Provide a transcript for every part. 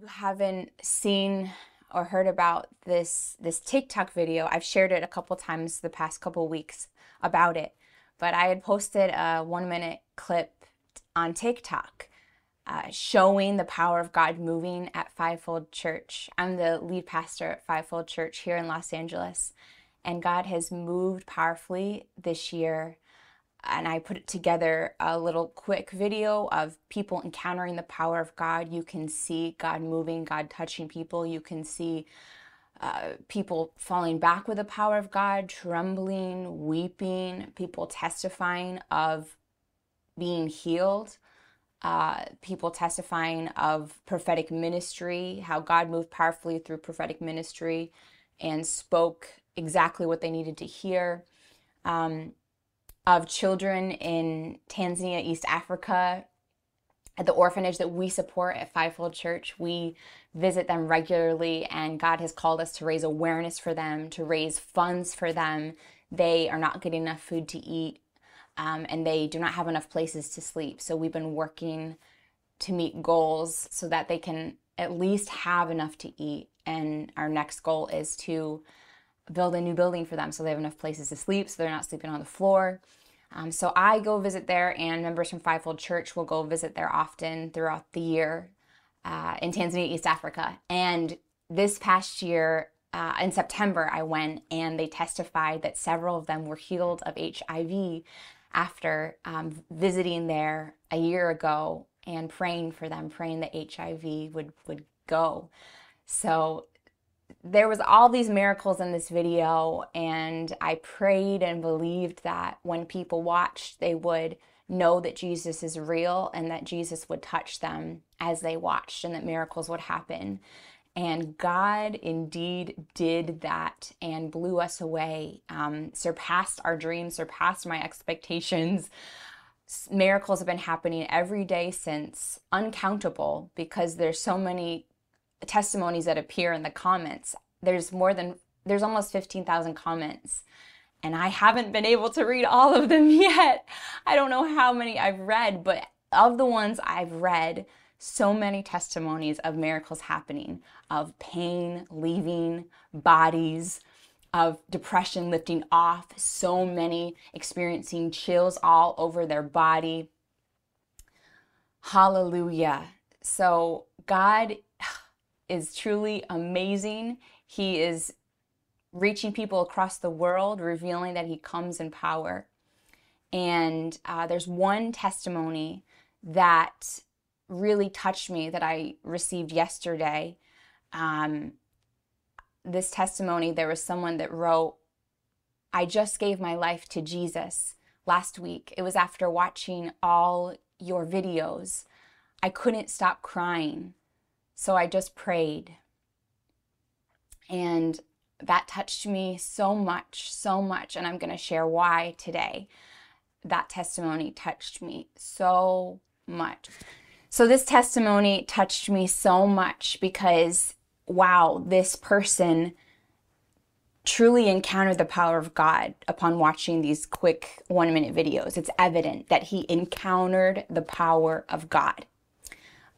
you haven't seen or heard about this this TikTok video, I've shared it a couple times the past couple weeks about it. But I had posted a one minute clip on TikTok uh, showing the power of God moving at Fivefold Church. I'm the lead pastor at Fivefold Church here in Los Angeles, and God has moved powerfully this year and I put together a little quick video of people encountering the power of God. You can see God moving, God touching people. You can see uh, people falling back with the power of God, trembling, weeping, people testifying of being healed, uh, people testifying of prophetic ministry, how God moved powerfully through prophetic ministry and spoke exactly what they needed to hear. Um, of children in Tanzania, East Africa, at the orphanage that we support at Fivefold Church. We visit them regularly, and God has called us to raise awareness for them, to raise funds for them. They are not getting enough food to eat, um, and they do not have enough places to sleep. So we've been working to meet goals so that they can at least have enough to eat. And our next goal is to build a new building for them so they have enough places to sleep so they're not sleeping on the floor. Um, so I go visit there, and members from Fivefold Church will go visit there often throughout the year uh, in Tanzania, East Africa. And this past year, uh, in September, I went and they testified that several of them were healed of HIV after um, visiting there a year ago and praying for them, praying that HIV would, would go. So there was all these miracles in this video and I prayed and believed that when people watched they would know that Jesus is real and that Jesus would touch them as they watched and that miracles would happen. And God indeed did that and blew us away, um, surpassed our dreams, surpassed my expectations. Miracles have been happening every day since, uncountable, because there's so many testimonies that appear in the comments. There's more than, there's almost 15,000 comments. And I haven't been able to read all of them yet. I don't know how many I've read, but of the ones I've read, so many testimonies of miracles happening, of pain leaving bodies, of depression lifting off, so many experiencing chills all over their body. Hallelujah. So, God is truly amazing. He is reaching people across the world, revealing that He comes in power. And uh, there's one testimony that really touched me that I received yesterday. Um, this testimony, there was someone that wrote, I just gave my life to Jesus last week. It was after watching all your videos. I couldn't stop crying. So I just prayed. And that touched me so much, so much. And I'm going to share why today. That testimony touched me so much. So, this testimony touched me so much because, wow, this person truly encountered the power of God upon watching these quick one minute videos. It's evident that he encountered the power of God.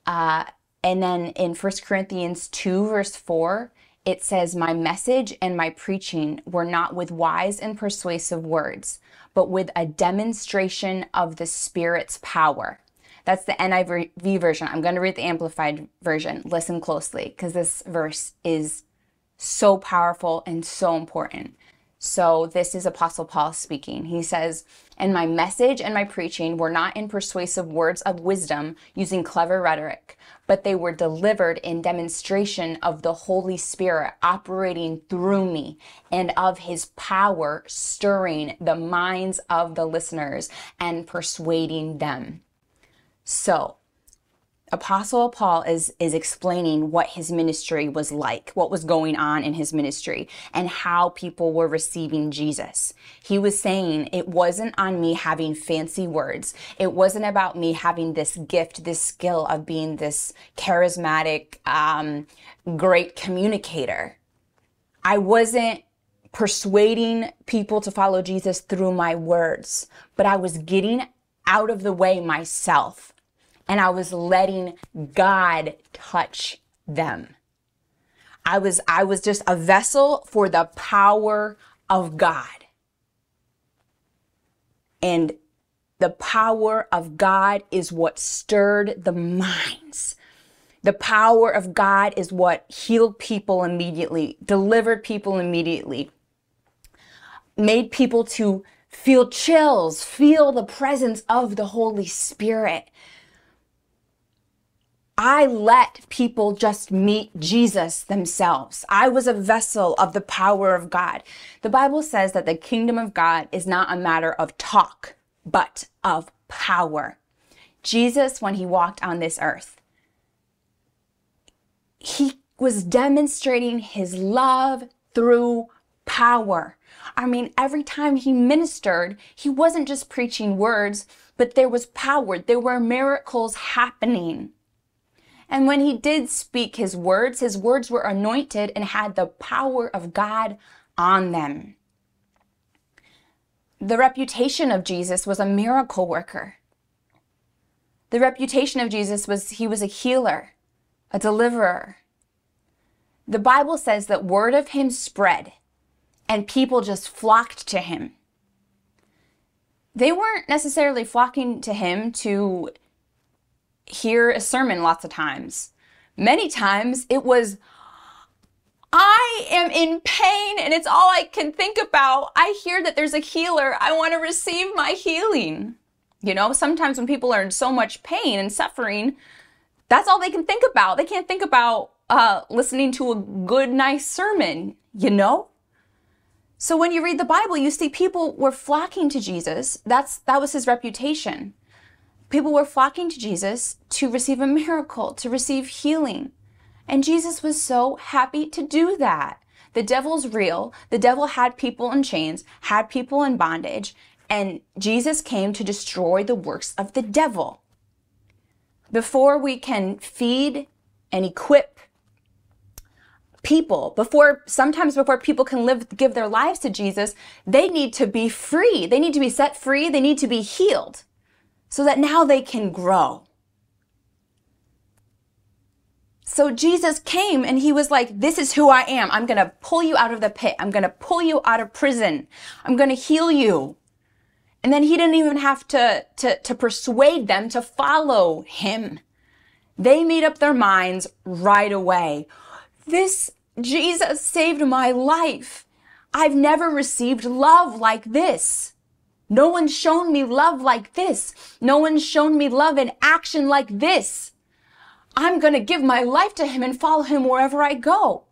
Uh, and then in 1 Corinthians 2, verse 4, it says, My message and my preaching were not with wise and persuasive words, but with a demonstration of the Spirit's power. That's the NIV version. I'm going to read the Amplified version. Listen closely because this verse is so powerful and so important. So, this is Apostle Paul speaking. He says, And my message and my preaching were not in persuasive words of wisdom using clever rhetoric, but they were delivered in demonstration of the Holy Spirit operating through me and of his power stirring the minds of the listeners and persuading them. So, Apostle Paul is, is explaining what his ministry was like, what was going on in his ministry, and how people were receiving Jesus. He was saying it wasn't on me having fancy words. It wasn't about me having this gift, this skill of being this charismatic, um, great communicator. I wasn't persuading people to follow Jesus through my words, but I was getting out of the way myself and I was letting God touch them. I was I was just a vessel for the power of God. And the power of God is what stirred the minds. The power of God is what healed people immediately, delivered people immediately, made people to feel chills, feel the presence of the Holy Spirit. I let people just meet Jesus themselves. I was a vessel of the power of God. The Bible says that the kingdom of God is not a matter of talk, but of power. Jesus, when he walked on this earth, he was demonstrating his love through power. I mean, every time he ministered, he wasn't just preaching words, but there was power. There were miracles happening. And when he did speak his words, his words were anointed and had the power of God on them. The reputation of Jesus was a miracle worker. The reputation of Jesus was he was a healer, a deliverer. The Bible says that word of him spread and people just flocked to him. They weren't necessarily flocking to him to hear a sermon lots of times. Many times it was, I am in pain and it's all I can think about. I hear that there's a healer. I want to receive my healing. You know, sometimes when people are in so much pain and suffering, that's all they can think about. They can't think about uh, listening to a good, nice sermon, you know? So when you read the Bible, you see people were flocking to Jesus. That's that was his reputation. People were flocking to Jesus to receive a miracle, to receive healing. And Jesus was so happy to do that. The devil's real. The devil had people in chains, had people in bondage, and Jesus came to destroy the works of the devil. Before we can feed and equip people before sometimes before people can live give their lives to Jesus they need to be free they need to be set free they need to be healed so that now they can grow. So Jesus came and he was like this is who I am. I'm going to pull you out of the pit. I'm going to pull you out of prison. I'm going to heal you. And then he didn't even have to to to persuade them to follow him. They made up their minds right away. This Jesus saved my life. I've never received love like this. No one's shown me love like this. No one's shown me love in action like this. I'm going to give my life to him and follow him wherever I go.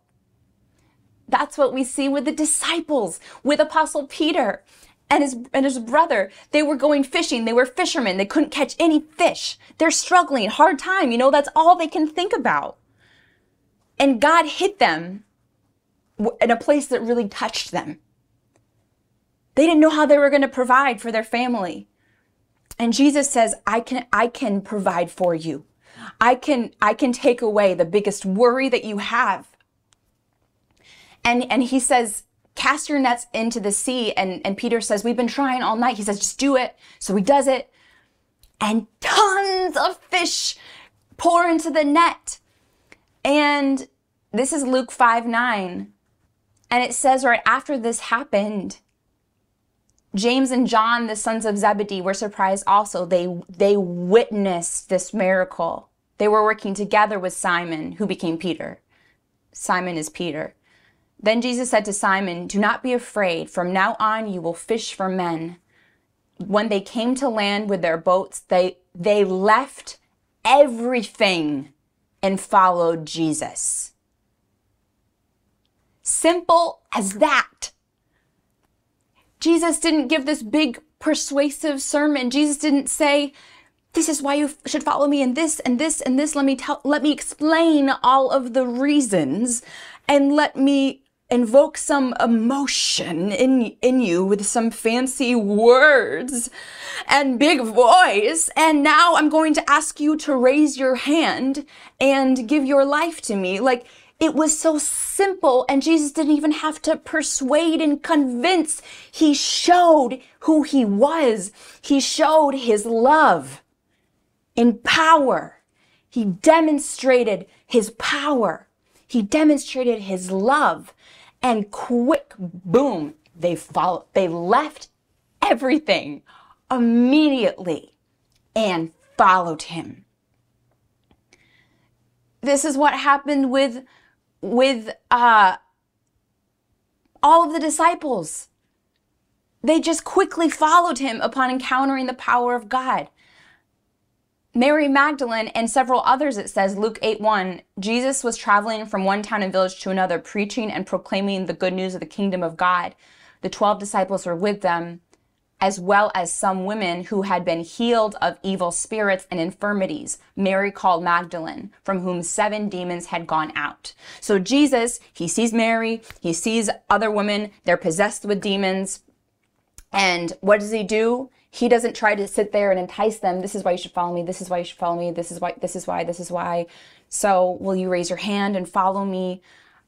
That's what we see with the disciples, with Apostle Peter and his, and his brother. They were going fishing. They were fishermen. They couldn't catch any fish. They're struggling, hard time. You know, that's all they can think about. And God hit them in a place that really touched them. They didn't know how they were going to provide for their family. And Jesus says, I can, I can provide for you. I can, I can take away the biggest worry that you have. And, and he says, cast your nets into the sea. And, and Peter says, we've been trying all night. He says, just do it. So he does it. And tons of fish pour into the net. And this is Luke 5 9. And it says right after this happened, James and John, the sons of Zebedee, were surprised also. They, they witnessed this miracle. They were working together with Simon, who became Peter. Simon is Peter. Then Jesus said to Simon, Do not be afraid. From now on, you will fish for men. When they came to land with their boats, they, they left everything and followed Jesus. Simple as that. Jesus didn't give this big persuasive sermon. Jesus didn't say, this is why you should follow me and this and this and this. Let me tell, let me explain all of the reasons and let me invoke some emotion in, in you with some fancy words and big voice. And now I'm going to ask you to raise your hand and give your life to me. Like it was so simple and Jesus didn't even have to persuade and convince. He showed who he was. He showed his love in power. He demonstrated his power. He demonstrated his love and quick boom, they followed, they left everything immediately and followed him. This is what happened with with uh all of the disciples. They just quickly followed him upon encountering the power of God. Mary Magdalene and several others, it says, Luke 8 1, Jesus was traveling from one town and village to another, preaching and proclaiming the good news of the kingdom of God. The 12 disciples were with them, as well as some women who had been healed of evil spirits and infirmities. Mary called Magdalene, from whom seven demons had gone out. So Jesus, he sees Mary, he sees other women, they're possessed with demons. And what does he do? He doesn't try to sit there and entice them. This is why you should follow me. This is why you should follow me. This is why, this is why, this is why. So will you raise your hand and follow me?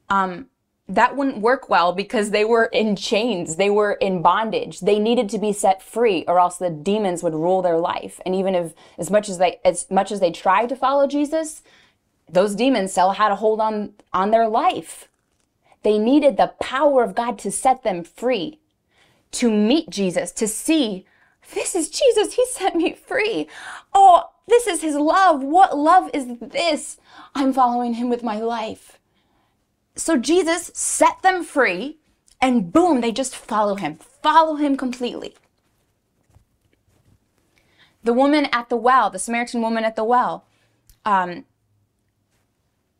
Um, that wouldn't work well because they were in chains. They were in bondage. They needed to be set free or else the demons would rule their life. And even if, as much as they, as much as they tried to follow Jesus, those demons still had a hold on, on their life. They needed the power of God to set them free, to meet Jesus, to see this is Jesus. He set me free. Oh, this is his love. What love is this? I'm following him with my life. So Jesus set them free and boom, they just follow him, follow him completely. The woman at the well, the Samaritan woman at the well, um,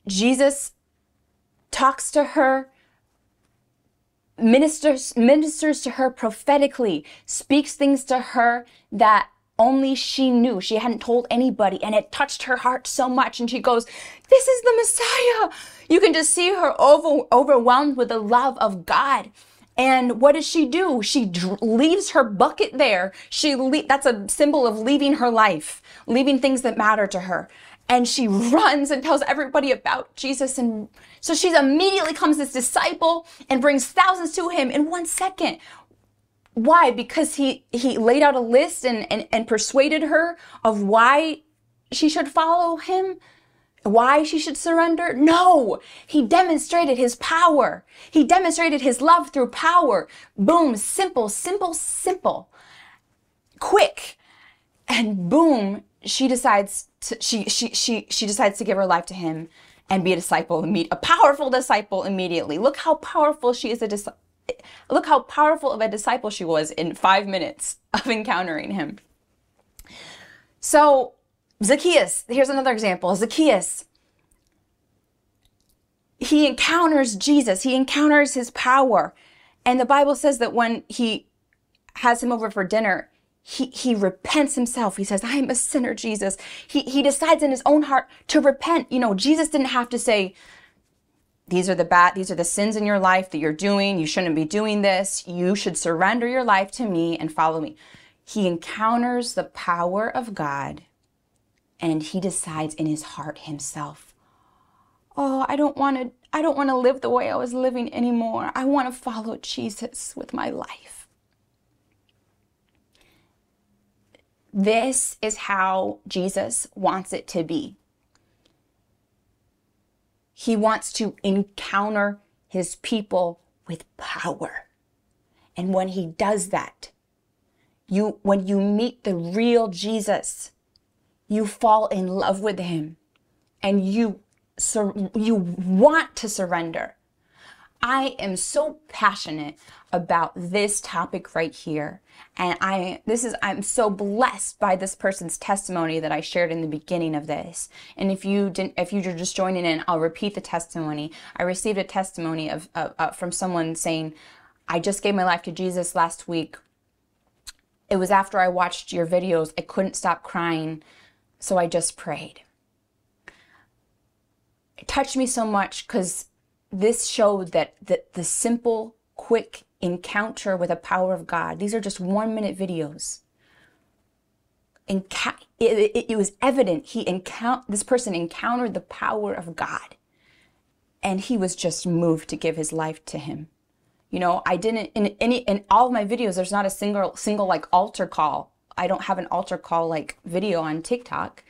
Jesus talks to her ministers ministers to her prophetically, speaks things to her that only she knew. She hadn't told anybody, and it touched her heart so much. And she goes, This is the Messiah. You can just see her over, overwhelmed with the love of God. And what does she do? She leaves her bucket there. She that's a symbol of leaving her life, leaving things that matter to her and she runs and tells everybody about Jesus. And so she immediately comes this disciple and brings thousands to him in one second. Why? Because he, he laid out a list and, and, and persuaded her of why she should follow him, why she should surrender? No, he demonstrated his power. He demonstrated his love through power. Boom, simple, simple, simple, quick. And boom, she decides to, she, she, she, she decides to give her life to him and be a disciple, a powerful disciple immediately. Look how powerful she is a disciple. Look how powerful of a disciple she was in five minutes of encountering him. So, Zacchaeus, here's another example. Zacchaeus, he encounters Jesus, he encounters his power. And the Bible says that when he has him over for dinner, he, he repents himself. He says, I am a sinner, Jesus. He, he decides in his own heart to repent. You know, Jesus didn't have to say, these are the bad, these are the sins in your life that you're doing. You shouldn't be doing this. You should surrender your life to me and follow me. He encounters the power of God and he decides in his heart himself, Oh, I don't want to, I don't want to live the way I was living anymore. I want to follow Jesus with my life. This is how Jesus wants it to be. He wants to encounter his people with power. And when he does that, you when you meet the real Jesus, you fall in love with him and you sur- you want to surrender. I am so passionate about this topic right here. And I, this is, I'm so blessed by this person's testimony that I shared in the beginning of this. And if you didn't, if you're just joining in, I'll repeat the testimony. I received a testimony of, uh, from someone saying, I just gave my life to Jesus last week. It was after I watched your videos. I couldn't stop crying. So I just prayed. It touched me so much because this showed that the, the simple, quick encounter with the power of God, these are just one minute videos. Enca- it, it, it was evident he encounter this person encountered the power of God and he was just moved to give his life to him. You know, I didn't in any in all of my videos there's not a single single like altar call. I don't have an altar call like video on TikTok.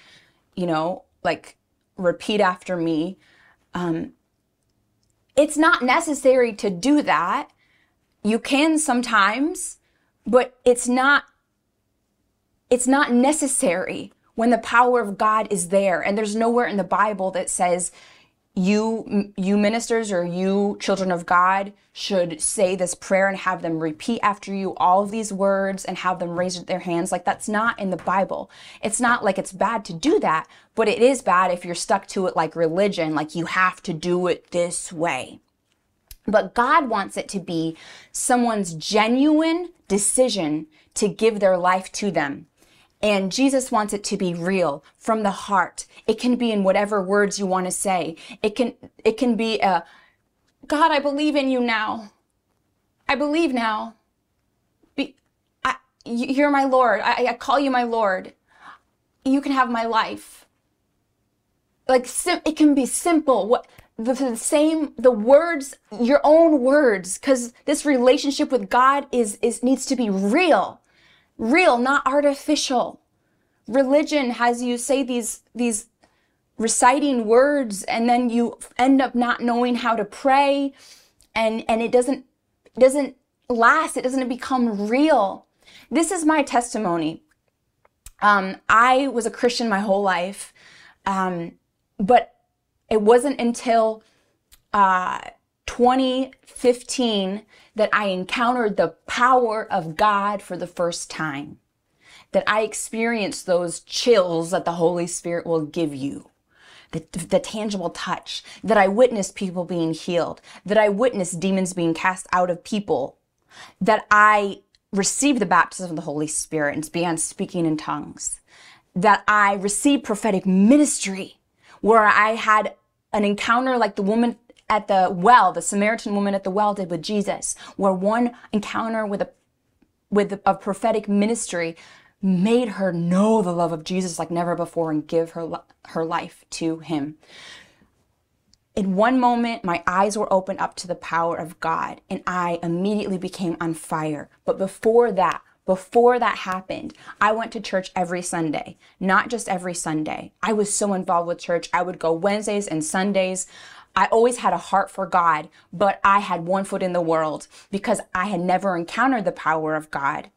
You know, like repeat after me. Um, it's not necessary to do that. You can sometimes, but it's not it's not necessary when the power of God is there. And there's nowhere in the Bible that says you you ministers or you children of God should say this prayer and have them repeat after you all of these words and have them raise their hands like that's not in the Bible. It's not like it's bad to do that, but it is bad if you're stuck to it like religion, like you have to do it this way. But God wants it to be someone's genuine decision to give their life to them. And Jesus wants it to be real from the heart. It can be in whatever words you want to say. It can, it can be a, God, I believe in you now. I believe now. Be, I, you're my Lord. I, I call you my Lord. You can have my life. Like, sim- it can be simple. What, the, the same, the words, your own words, because this relationship with God is, is, needs to be real real, not artificial. Religion has you say these, these reciting words and then you end up not knowing how to pray and, and it doesn't, doesn't last. It doesn't become real. This is my testimony. Um, I was a Christian my whole life. Um, but it wasn't until, uh, 2015 that I encountered the power of God for the first time. That I experienced those chills that the Holy Spirit will give you. The, the, tangible touch, that I witnessed people being healed, that I witnessed demons being cast out of people, that I received the baptism of the Holy Spirit and began speaking in tongues, that I received prophetic ministry, where I had an encounter like the woman at the well, the Samaritan woman at the well did with Jesus, where one encounter with a with a prophetic ministry made her know the love of Jesus like never before and give her her life to him. In one moment, my eyes were opened up to the power of God and I immediately became on fire. But before that, before that happened, I went to church every Sunday, not just every Sunday. I was so involved with church. I would go Wednesdays and Sundays. I always had a heart for God, but I had one foot in the world because I had never encountered the power of God.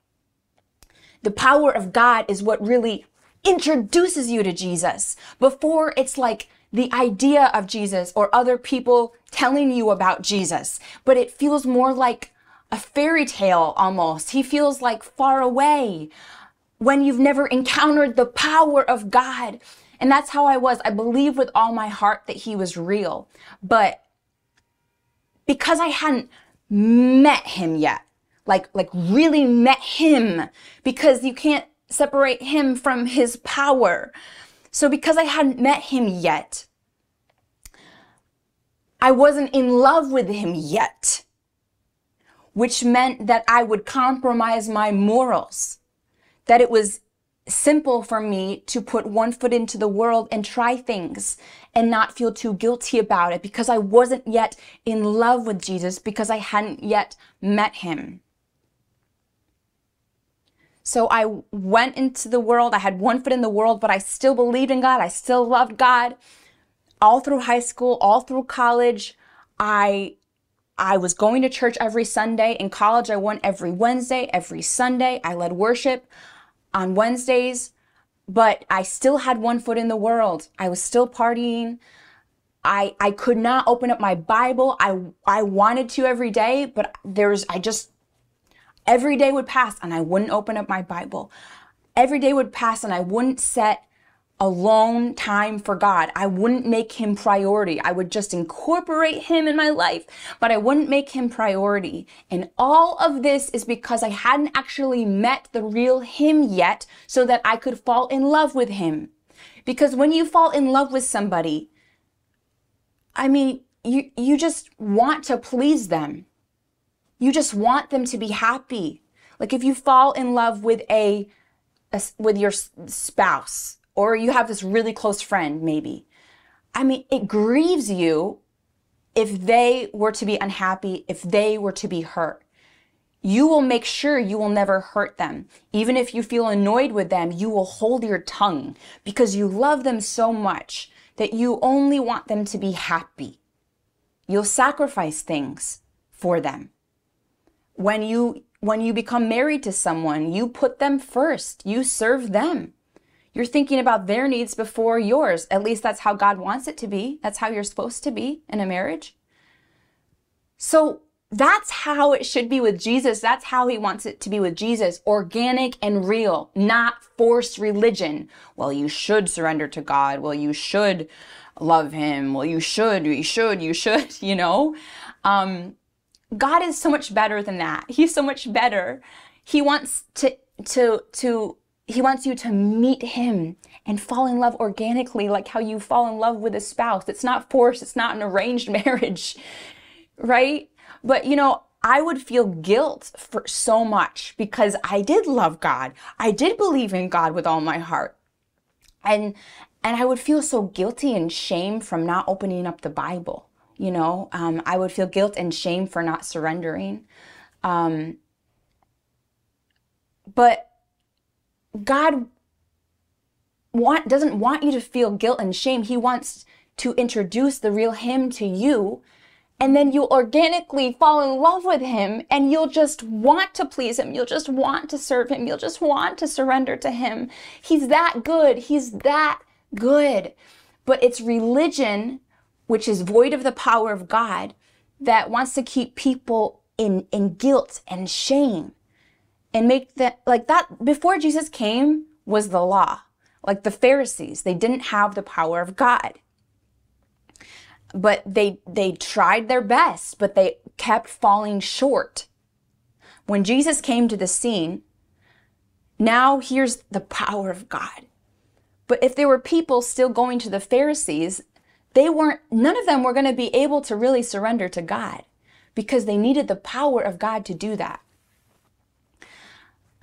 The power of God is what really introduces you to Jesus. Before it's like the idea of Jesus or other people telling you about Jesus, but it feels more like a fairy tale almost. He feels like far away when you've never encountered the power of God. And that's how I was. I believed with all my heart that he was real. But because I hadn't met him yet, like, like really met him, because you can't separate him from his power. So because I hadn't met him yet, I wasn't in love with him yet, which meant that I would compromise my morals, that it was simple for me to put one foot into the world and try things and not feel too guilty about it because I wasn't yet in love with Jesus because I hadn't yet met him. So I went into the world. I had one foot in the world, but I still believed in God. I still loved God. All through high school, all through college, I I was going to church every Sunday. In college, I went every Wednesday, every Sunday. I led worship on Wednesdays, but I still had one foot in the world. I was still partying. I I could not open up my Bible. I I wanted to every day, but there's I just every day would pass and I wouldn't open up my Bible. Every day would pass and I wouldn't set alone time for God. I wouldn't make him priority. I would just incorporate him in my life, but I wouldn't make him priority. And all of this is because I hadn't actually met the real him yet so that I could fall in love with him. Because when you fall in love with somebody, I mean, you, you just want to please them. You just want them to be happy. Like if you fall in love with a, a with your spouse, or you have this really close friend, maybe. I mean, it grieves you if they were to be unhappy, if they were to be hurt. You will make sure you will never hurt them. Even if you feel annoyed with them, you will hold your tongue because you love them so much that you only want them to be happy. You'll sacrifice things for them. When you when you become married to someone, you put them first. You serve them. You're thinking about their needs before yours. At least that's how God wants it to be. That's how you're supposed to be in a marriage. So that's how it should be with Jesus. That's how he wants it to be with Jesus. Organic and real, not forced religion. Well, you should surrender to God. Well, you should love him. Well, you should, you should, you should, you know? Um, God is so much better than that. He's so much better. He wants to, to, to, he wants you to meet him and fall in love organically, like how you fall in love with a spouse. It's not forced. It's not an arranged marriage, right? But you know, I would feel guilt for so much because I did love God. I did believe in God with all my heart. And, and I would feel so guilty and shame from not opening up the Bible you know um, i would feel guilt and shame for not surrendering um, but god want, doesn't want you to feel guilt and shame he wants to introduce the real him to you and then you'll organically fall in love with him and you'll just want to please him. You'll just want to serve him. You'll just want to surrender to him. He's that good. He's that good. But it's religion which is void of the power of God, that wants to keep people in, in guilt and shame and make that like that before Jesus came was the law. Like the Pharisees, they didn't have the power of God. But they they tried their best, but they kept falling short. When Jesus came to the scene, now here's the power of God. But if there were people still going to the Pharisees, they weren't, none of them were going to be able to really surrender to God because they needed the power of God to do that.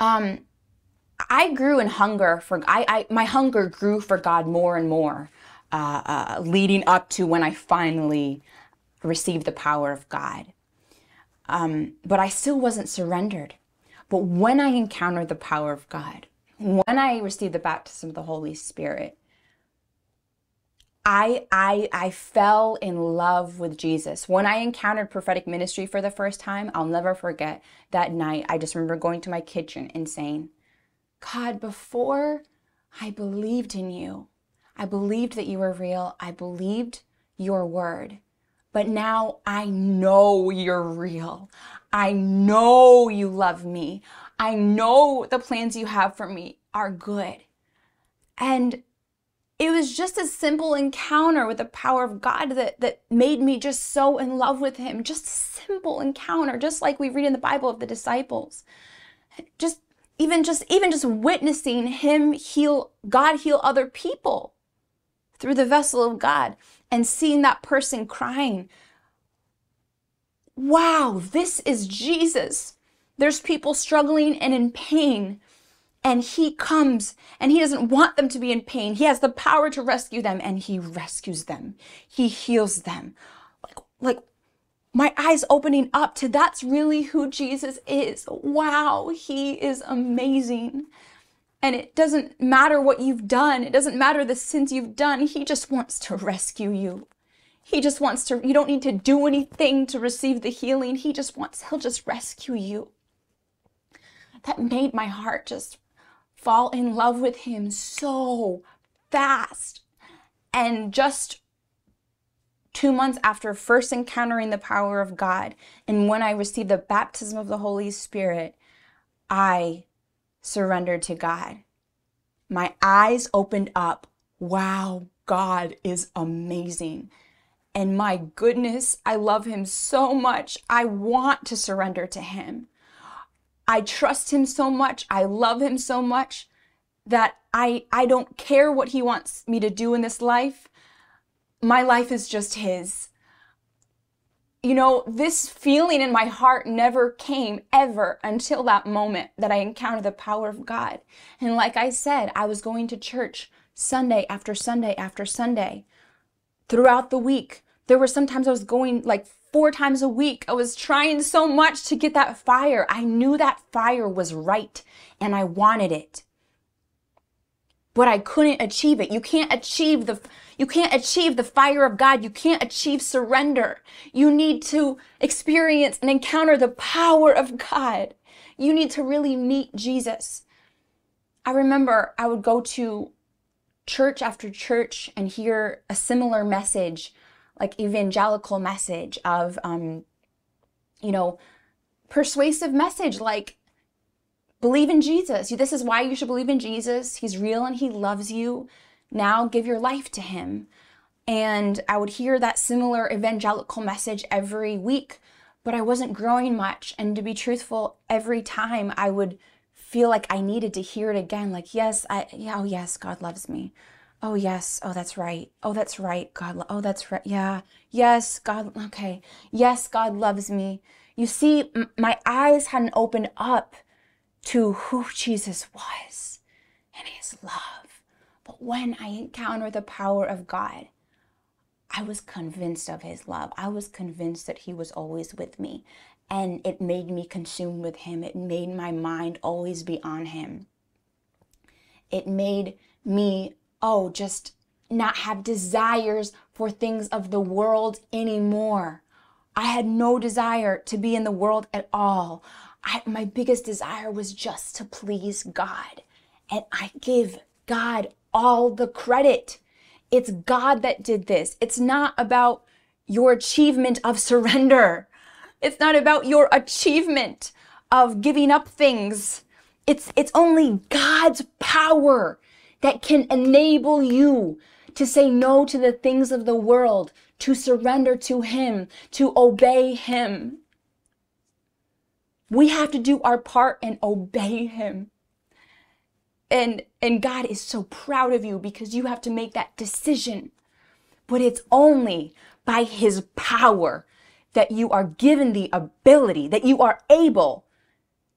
Um, I grew in hunger for, I, I, my hunger grew for God more and more, uh, uh, leading up to when I finally received the power of God. Um, but I still wasn't surrendered. But when I encountered the power of God, when I received the baptism of the Holy Spirit, I, I, I fell in love with Jesus. When I encountered prophetic ministry for the first time, I'll never forget that night. I just remember going to my kitchen and saying, God, before I believed in you, I believed that you were real. I believed your word. But now I know you're real. I know you love me. I know the plans you have for me are good. And it was just a simple encounter with the power of God that, that made me just so in love with him. Just a simple encounter, just like we read in the Bible of the disciples. Just even just even just witnessing him heal God heal other people through the vessel of God and seeing that person crying. Wow, this is Jesus. There's people struggling and in pain and he comes and he doesn't want them to be in pain. He has the power to rescue them and he rescues them. He heals them. Like, like my eyes opening up to that's really who Jesus is. Wow, he is amazing. And it doesn't matter what you've done. It doesn't matter the sins you've done. He just wants to rescue you. He just wants to, you don't need to do anything to receive the healing. He just wants, he'll just rescue you. That made my heart just fall in love with him so fast. And just two months after first encountering the power of God, and when I received the baptism of the Holy Spirit, I surrendered to God. My eyes opened up. Wow, God is amazing. And my goodness, I love him so much. I want to surrender to him. I trust him so much. I love him so much that I, I don't care what he wants me to do in this life. My life is just his. You know, this feeling in my heart never came ever until that moment that I encountered the power of God. And like I said, I was going to church Sunday after Sunday after Sunday throughout the week. There were sometimes I was going like four times a week. I was trying so much to get that fire. I knew that fire was right and I wanted it. but I couldn't achieve it. You can't achieve the you can't achieve the fire of God. You can't achieve surrender. You need to experience and encounter the power of God. You need to really meet Jesus. I remember I would go to church after church and hear a similar message, like evangelical message of, um, you know, persuasive message like believe in Jesus. This is why you should believe in Jesus. He's real and he loves you. Now give your life to him. And I would hear that similar evangelical message every week, but I wasn't growing much. And to be truthful, every time I would feel like I needed to hear it again. Like, yes, I, yeah, oh, yes, God loves me. Oh, yes. Oh, that's right. Oh, that's right. God, oh, that's right. Yeah. Yes, God. Okay. Yes, God loves me. You see, m- my eyes hadn't opened up to who Jesus was and his love. But when I encountered the power of God, I was convinced of his love. I was convinced that he was always with me. And it made me consumed with him. It made my mind always be on him. It made me, oh, just not have desires for things of the world anymore. I had no desire to be in the world at all. I, my biggest desire was just to please God. And I give God all the credit. It's God that did this. It's not about your achievement of surrender. It's not about your achievement of giving up things. It's, it's only God's power that can enable you to say no to the things of the world, to surrender to Him, to obey Him. We have to do our part and obey him. And and God is so proud of you because you have to make that decision. But it's only by his power that you are given the ability, that you are able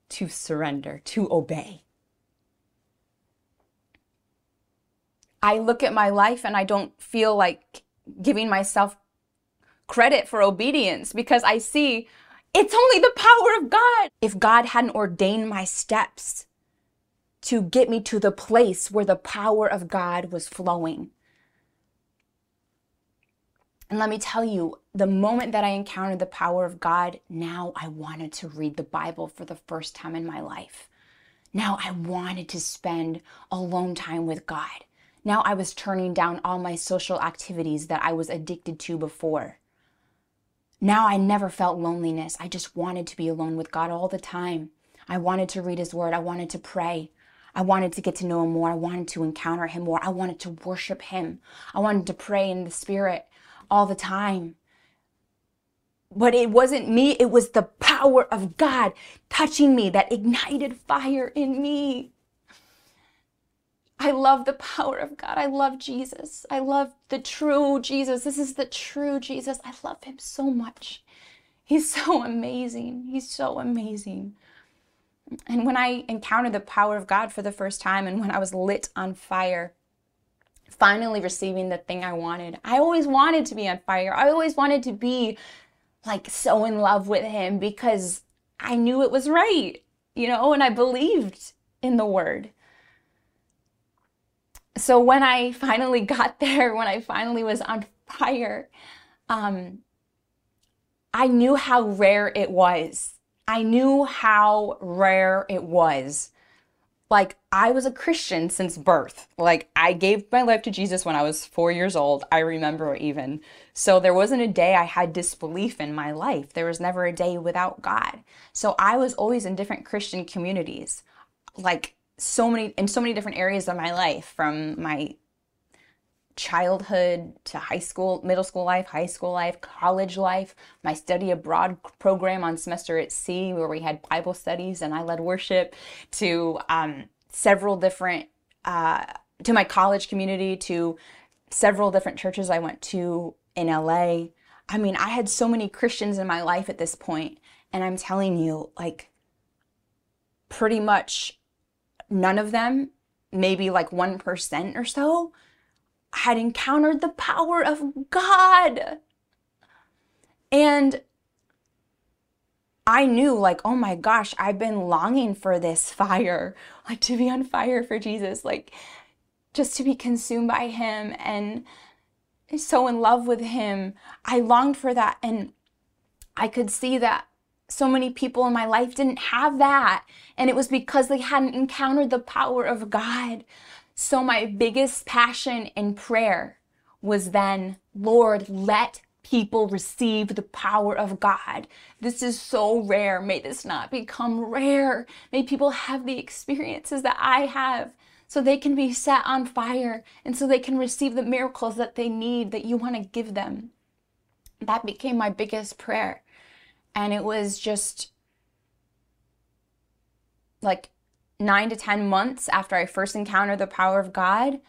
to surrender, to obey. I look at my life and I don't feel like giving myself credit for obedience because I see it's only the power of God. If God hadn't ordained my steps to get me to the place where the power of God was flowing. And let me tell you, the moment that I encountered the power of God, now I wanted to read the Bible for the first time in my life. Now I wanted to spend alone time with God. Now I was turning down all my social activities that I was addicted to before. Now I never felt loneliness. I just wanted to be alone with God all the time. I wanted to read His Word. I wanted to pray. I wanted to get to know Him more. I wanted to encounter Him more. I wanted to worship Him. I wanted to pray in the Spirit all the time. But it wasn't me, it was the power of God touching me that ignited fire in me. I love the power of God. I love Jesus. I love the true Jesus. This is the true Jesus. I love him so much. He's so amazing. He's so amazing. And when I encountered the power of God for the first time and when I was lit on fire, finally receiving the thing I wanted, I always wanted to be on fire. I always wanted to be like so in love with him because I knew it was right, you know, and I believed in the word so when I finally got there, when I finally was on fire, um, I knew how rare it was. I knew how rare it was. Like, I was a Christian since birth. Like, I gave my life to Jesus when I was four years old. I remember even. So, there wasn't a day I had disbelief in my life. There was never a day without God. So, I was always in different Christian communities. Like, so many in so many different areas of my life from my childhood to high school, middle school life, high school life, college life, my study abroad program on semester at sea where we had Bible studies and I led worship to um, several different, uh, to my college community, to several different churches I went to in LA. I mean, I had so many Christians in my life at this point, and I'm telling you, like, pretty much none of them, maybe like 1% or so, had encountered the power of God. And I knew, like, oh my gosh, I've been longing for this fire, like to be on fire for Jesus. Like, just to be consumed by Him and so in love with Him. I longed for that. And I could see that so many people in my life didn't have that. And it was because they hadn't encountered the power of God. So my biggest passion in prayer was then, Lord, let people receive the power of God. This is so rare. May this not become rare. May people have the experiences that I have so they can be set on fire and so they can receive the miracles that they need that you want to give them. That became my biggest prayer. And it was just like nine to 10 months after I first encountered the power of God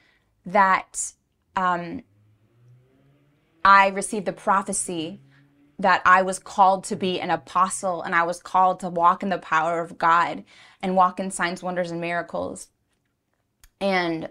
that um, I received the prophecy that I was called to be an apostle and I was called to walk in the power of God and walk in signs, wonders, and miracles. And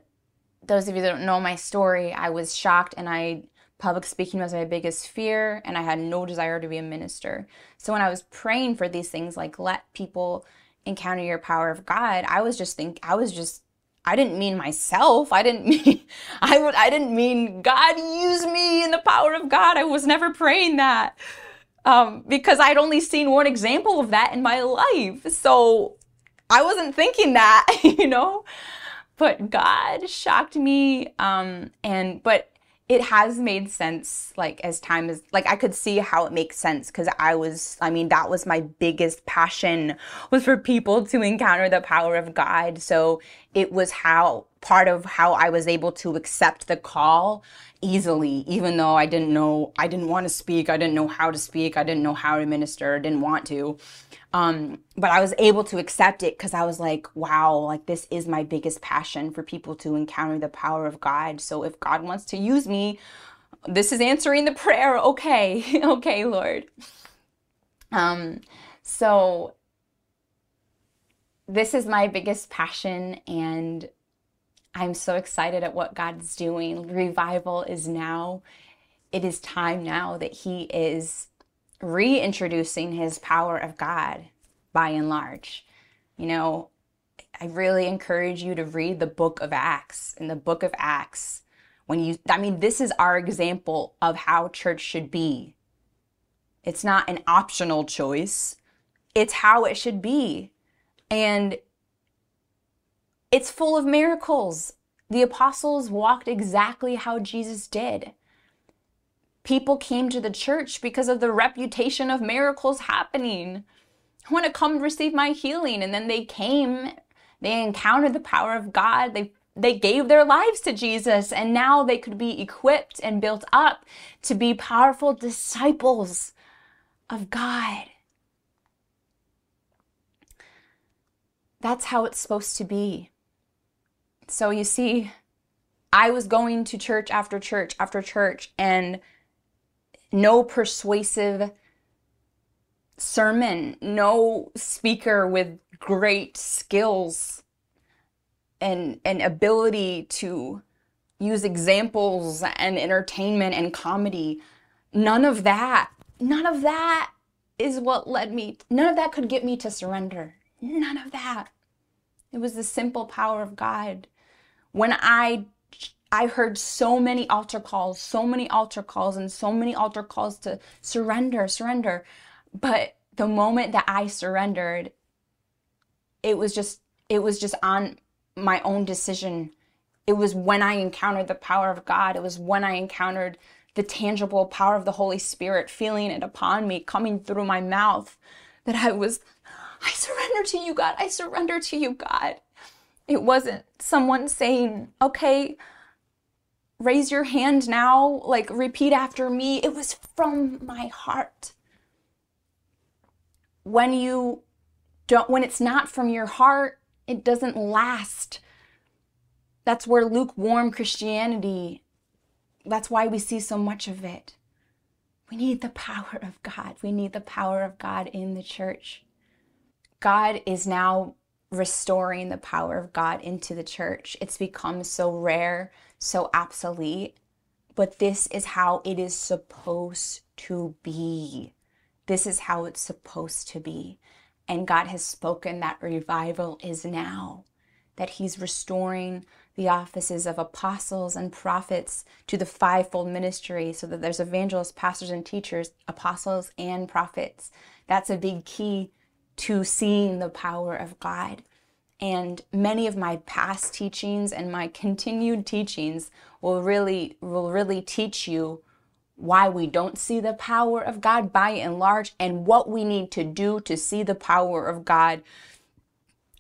those of you that don't know my story, I was shocked and I public speaking was my biggest fear and I had no desire to be a minister. So when I was praying for these things like let people encounter your power of God, I was just think I was just I didn't mean myself. I didn't mean I would I didn't mean God use me in the power of God. I was never praying that. Um, because I'd only seen one example of that in my life. So I wasn't thinking that, you know. But God shocked me. Um, and but it has made sense like as time is like i could see how it makes sense because i was i mean that was my biggest passion was for people to encounter the power of god. So it was how part of how i was able to accept the call easily even though i didn't know i didn't want to speak i didn't know how to speak i didn't know how to minister i didn't want to um, but I was able to accept it because I was like, wow, like this is my biggest passion for people to encounter the power of God. So if God wants to use me, this is answering the prayer. Okay, okay, Lord. Um, so this is my biggest passion, and I'm so excited at what God's doing. Revival is now. It is time now that He is reintroducing his power of God by and large. You know, I really encourage you to read the book of Acts. In the book of Acts, when you, I mean, this is our example of how church should be. It's not an optional choice, it's how it should be. And it's full of miracles. The apostles walked exactly how Jesus did people came to the church because of the reputation of miracles happening. I want to come receive my healing. And then they came, they encountered the power of God. They they gave their lives to Jesus and now they could be equipped and built up to be powerful disciples of God. That's how it's supposed to be. So you see, I was going to church after church after church and no persuasive sermon, no speaker with great skills and an ability to use examples and entertainment and comedy. None of that, none of that is what led me, none of that could get me to surrender. None of that. It was the simple power of God. When I I heard so many altar calls, so many altar calls, and so many altar calls to surrender, surrender. But the moment that I surrendered, it was just it was just on my own decision. It was when I encountered the power of God. It was when I encountered the tangible power of the Holy Spirit, feeling it upon me, coming through my mouth, that I was, I surrender to you, God. I surrender to you, God. It wasn't someone saying, okay, raise your hand now, like repeat after me. It was from my heart. When you don't, when it's not from your heart, it doesn't last. That's where lukewarm Christianity, that's why we see so much of it. We need the power of God. We need the power of God in the church. God is now restoring the power of God into the church. It's become so rare so obsolete, but this is how it is supposed to be. This is how it's supposed to be. And God has spoken that revival is now, that He's restoring the offices of apostles and prophets to the fivefold ministry so that there's evangelists, pastors, and teachers, apostles and prophets. That's a big key to seeing the power of God. And many of my past teachings and my continued teachings will really will really teach you why we don't see the power of God by and large and what we need to do to see the power of God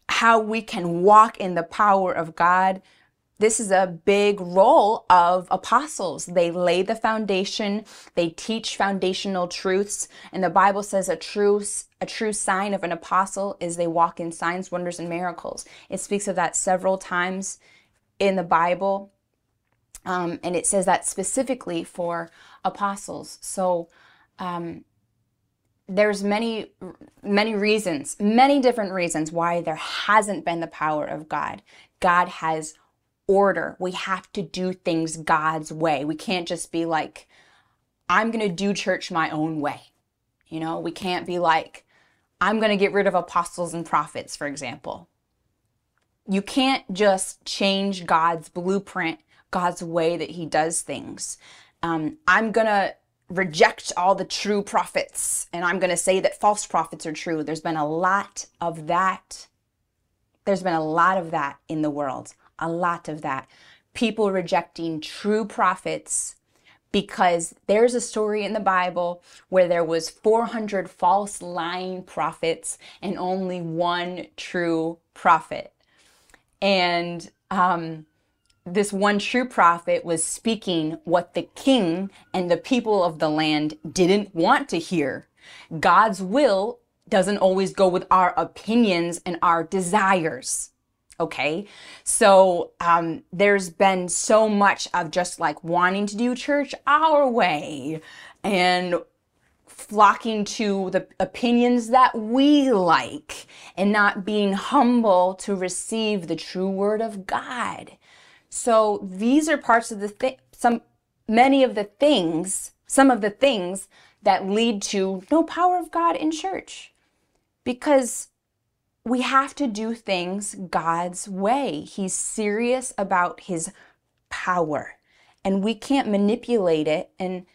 how we can walk in the power of God this is a big role of apostles. They lay the foundation, they teach foundational truths, and the Bible says a true a true sign of an apostle is they walk in signs, wonders and miracles. It speaks of that several times in the Bible. Um, and it says that specifically for apostles. So um, there's many many reasons, many different reasons why there hasn't been the power of God. God has order. We have to do things God's way. We can't just be like, I'm going to do church my own way. You know, we can't be like, I'm going to get rid of apostles and prophets, for example. You can't just change God's blueprint, God's way that He does things. Um, I'm going to reject all the true prophets and I'm going to say that false prophets are true. There's been a lot of that. There's been a lot of that in the world a lot of that. People rejecting true prophets because there's a story in the Bible where there was 400 false lying prophets and only one true prophet. And um, this one true prophet was speaking what the king and the people of the land didn't want to hear. God's will doesn't always go with our opinions and our desires. Okay. So um, there's been so much of just like wanting to do church our way and flocking to the opinions that we like and not being humble to receive the true word of God. So these are parts of the thing, some, many of the things, some of the things that lead to no power of God in church. Because we have to do things God's way. He's serious about his power and we can't manipulate it. And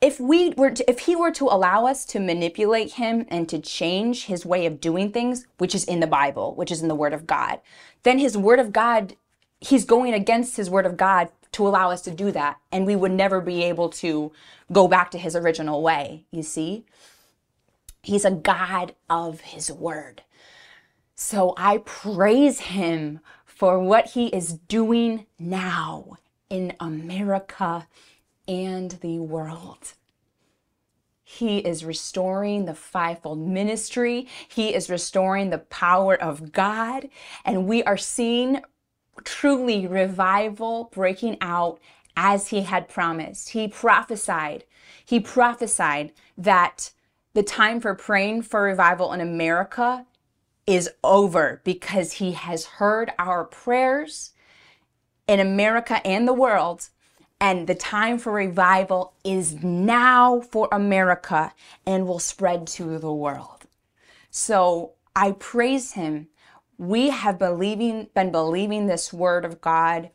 if we were to, if he were to allow us to manipulate him and to change his way of doing things which is in the bible which is in the word of god then his word of god he's going against his word of god to allow us to do that and we would never be able to go back to his original way you see? He's a god of his word so I praise him for what he is doing now in America and the world. He is restoring the fivefold ministry. He is restoring the power of God. And we are seeing truly revival breaking out as he had promised. He prophesied. He prophesied that the time for praying for revival in America is over because he has heard our prayers in America and the world. And the time for revival is now for America and will spread to the world. So I praise him. We have believing, been believing this word of God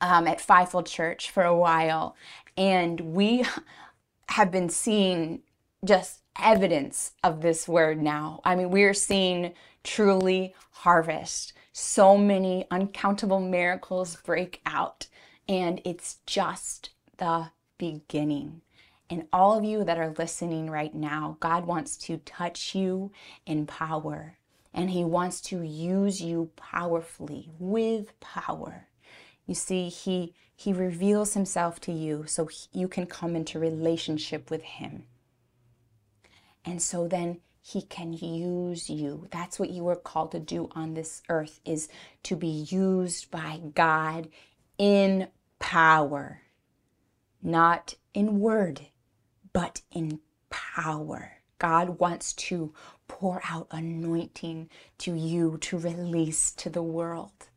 um, at Fivefold Church for a while, and we have been seeing just evidence of this word now. I mean, we are seeing truly harvest. So many uncountable miracles break out, and it's just the beginning. And all of you that are listening right now, God wants to touch you in power, and He wants to use you powerfully with power. You see, He He reveals Himself to you so you can come into relationship with Him. And so then he can use you. That's what you were called to do on this earth is to be used by God in power. Not in word, but in power. God wants to pour out anointing to you to release to the world.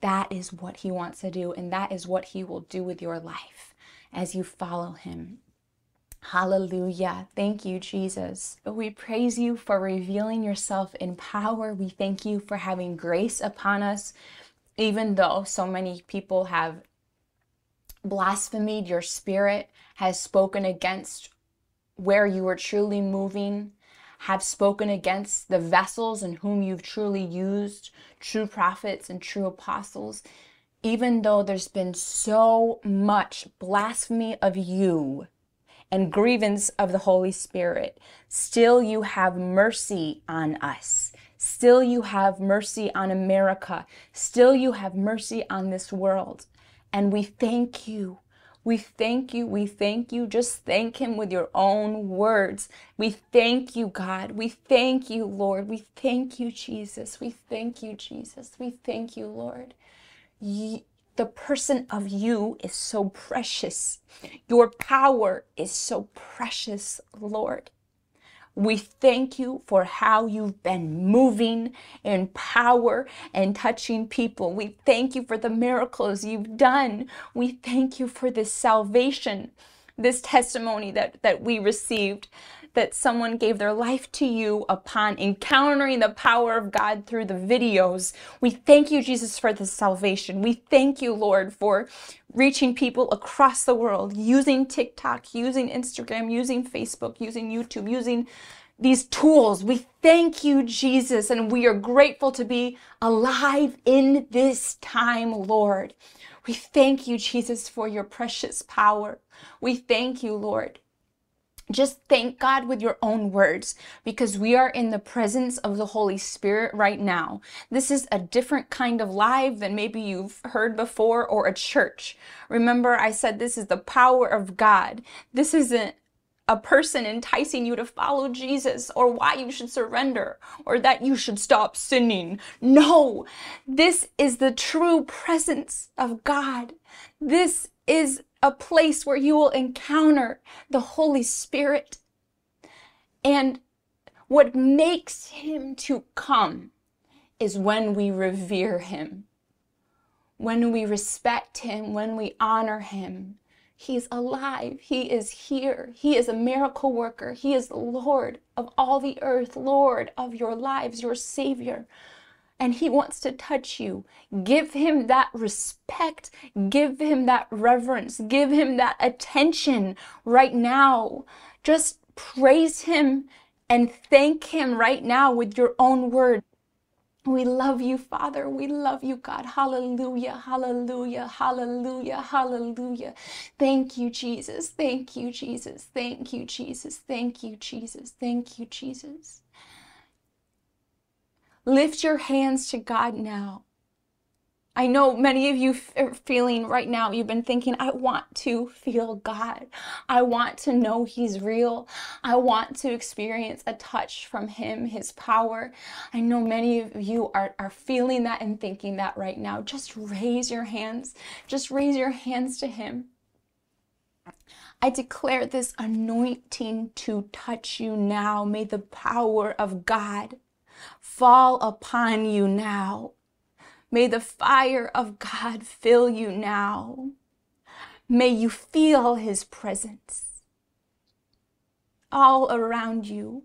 That is what he wants to do, and that is what he will do with your life as you follow him Hallelujah. Thank you, Jesus. We praise you for revealing yourself in power. We thank you for having grace upon us even though so many people have blasphemed your spirit, has spoken against where you are truly moving, have spoken against the vessels in whom you've truly used, true prophets and true apostles, even though there's been so much blasphemy of you and grievance of the Holy Spirit, still you have mercy on us. Still you have mercy on America. Still you have mercy on this world. And we thank you. We thank you. We thank you. Just thank Him with your own words. We thank you, God. We thank you, Lord. We thank you, Jesus. We thank you, Jesus. We thank you, Lord. The person of you is so precious. Your power is so precious, Lord. We thank you for how you've been moving in power and touching people. We thank you for the miracles you've done. We thank you for this salvation, this testimony that, that we received that someone gave their life to you upon encountering the power of God through the videos. We thank you, Jesus, for this salvation. We thank you, Lord, for reaching people across the world using TikTok, using Instagram, using Facebook, using YouTube, using these tools. We thank you, Jesus, and we are grateful to be alive in this time, Lord. We thank you, Jesus, for your precious power. We thank you, Lord, just thank God with your own words because we are in the presence of the Holy Spirit right now. This is a different kind of live than maybe you've heard before or a church. Remember, I said this is the power of God. This isn't a person enticing you to follow Jesus or why you should surrender or that you should stop sinning. No, this is the true presence of God. This is a place where you will encounter the Holy Spirit. And what makes him to come is when we revere him, when we respect him, when we honor him. He's alive. He is here. He is a miracle worker. He is the Lord of all the earth, Lord of your lives, your Savior and he wants to touch you. Give him that respect. Give him that reverence. Give him that attention right now. Just praise him and thank him right now with your own word. We love you, Father. We love you, God. Hallelujah, hallelujah, hallelujah, hallelujah. Thank you, Jesus. Thank you, Jesus. Thank you, Jesus. Thank you, Jesus. Thank you, Jesus. Lift your hands to God now. I know many of you are feeling right now, you've been thinking, I want to feel God. I want to know He's real. I want to experience a touch from Him, His power. I know many of you are, are feeling that and thinking that right now. Just raise your hands. Just raise your hands to Him. I declare this anointing to touch you now. May the power of God fall upon you now. May the fire of God fill you now. May you feel his presence all around you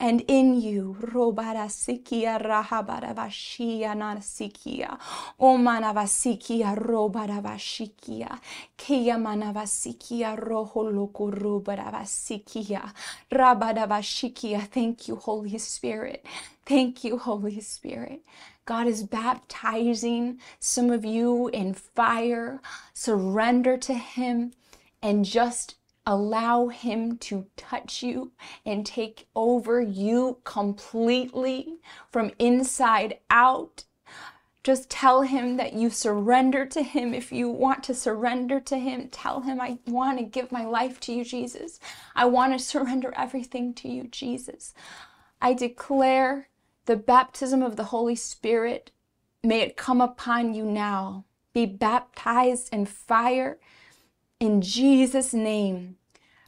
and in you. Robarasikia rahabaravashia narasikia. Omanavasikia robaravashikia. Keyamanavasikia roholoko robaravasikia. Rabadavashikia. Thank you, Holy Spirit. Thank you, Holy Spirit. God is baptizing some of you in fire. Surrender to Him and just allow Him to touch you and take over you completely from inside out. Just tell Him that you surrender to Him. If you want to surrender to Him, tell Him, I want to give my life to you, Jesus. I want to surrender everything to you, Jesus. I declare the baptism of the Holy Spirit. May it come upon you now. Be baptized in fire in Jesus' name.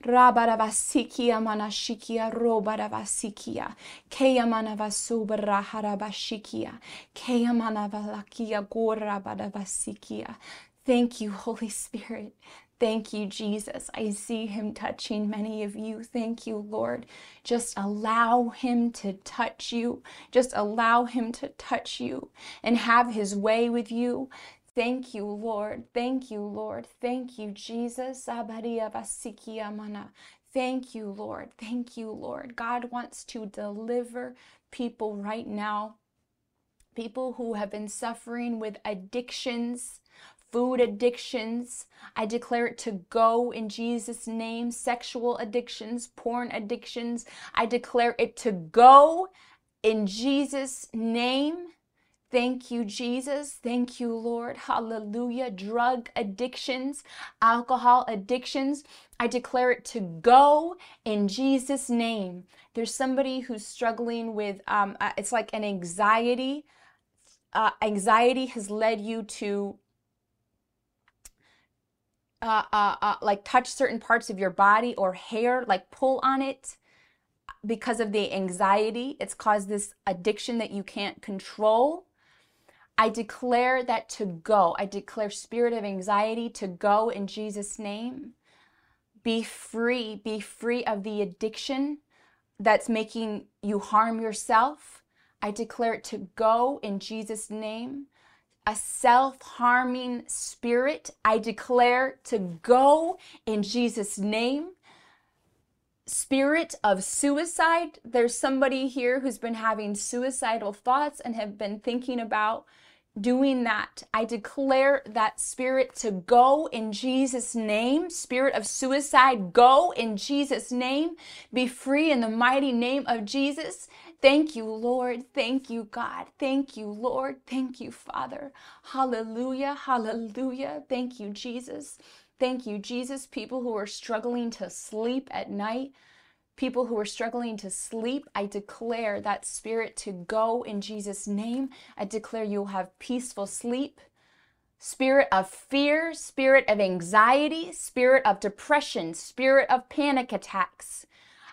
Rabarabasikia manashikia robarabasikia. Keya manavasubra harabashikia. Keya manavalakia gorabadabasikia. Thank you, Holy Spirit. Thank you, Jesus. I see him touching many of you. Thank you, Lord. Just allow him to touch you. Just allow him to touch you and have his way with you. Thank you, Lord. Thank you, Lord. Thank you, Jesus. Thank you, Lord. Thank you, Lord. God wants to deliver people right now. People who have been suffering with addictions food addictions. I declare it to go in Jesus' name. Sexual addictions, porn addictions. I declare it to go in Jesus' name. Thank you, Jesus. Thank you, Lord. Hallelujah. Drug addictions, alcohol addictions. I declare it to go in Jesus' name. There's somebody who's struggling with, um, uh, it's like an anxiety. Uh, anxiety has led you to uh, uh, uh, like touch certain parts of your body or hair, like pull on it because of the anxiety. It's caused this addiction that you can't control. I declare that to go. I declare spirit of anxiety to go in Jesus' name. Be free. Be free of the addiction that's making you harm yourself. I declare it to go in Jesus' name a self harming spirit, I declare to go in Jesus' name. Spirit of suicide, there's somebody here who's been having suicidal thoughts and have been thinking about doing that. I declare that spirit to go in Jesus' name. Spirit of suicide, go in Jesus' name. Be free in the mighty name of Jesus. Thank you, Lord. Thank you, God. Thank you, Lord. Thank you, Father. Hallelujah. Hallelujah. Thank you, Jesus. Thank you, Jesus. People who are struggling to sleep at night, people who are struggling to sleep, I declare that spirit to go in Jesus' name. I declare you'll have peaceful sleep. Spirit of fear, spirit of anxiety, spirit of depression, spirit of panic attacks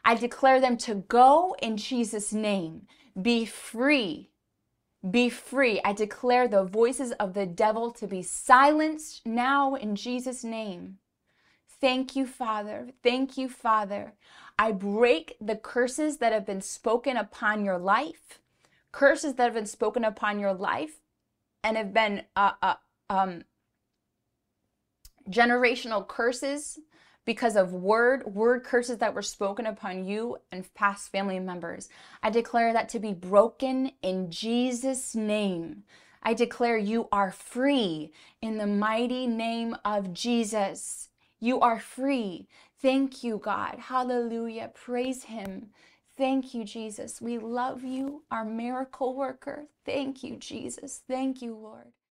I declare them to go in Jesus' name. Be free. Be free. I declare the voices of the devil to be silenced now in Jesus' name. Thank you, Father. Thank you, Father. I break the curses that have been spoken upon your life, curses that have been spoken upon your life and have been uh, uh, um, generational curses because of word word curses that were spoken upon you and past family members. I declare that to be broken in Jesus name. I declare you are free in the mighty name of Jesus. You are free. Thank you, God. Hallelujah. Praise Him. Thank you, Jesus. We love you, our miracle worker. Thank you, Jesus. Thank you, Lord.